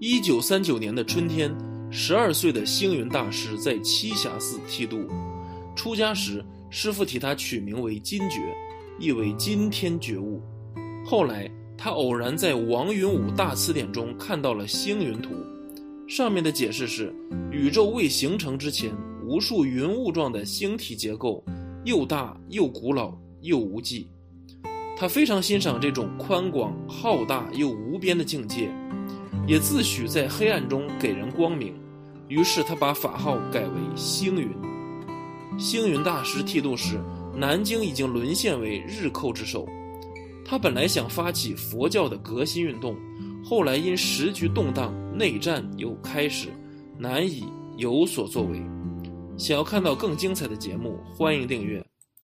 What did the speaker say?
一九三九年的春天，十二岁的星云大师在栖霞寺剃度。出家时，师傅替他取名为金觉，意为今天觉悟。后来，他偶然在王云武大词典中看到了星云图，上面的解释是：宇宙未形成之前，无数云雾状的星体结构，又大又古老又无际。他非常欣赏这种宽广浩大又无边的境界。也自诩在黑暗中给人光明，于是他把法号改为星云。星云大师剃度时，南京已经沦陷为日寇之手。他本来想发起佛教的革新运动，后来因时局动荡，内战又开始，难以有所作为。想要看到更精彩的节目，欢迎订阅。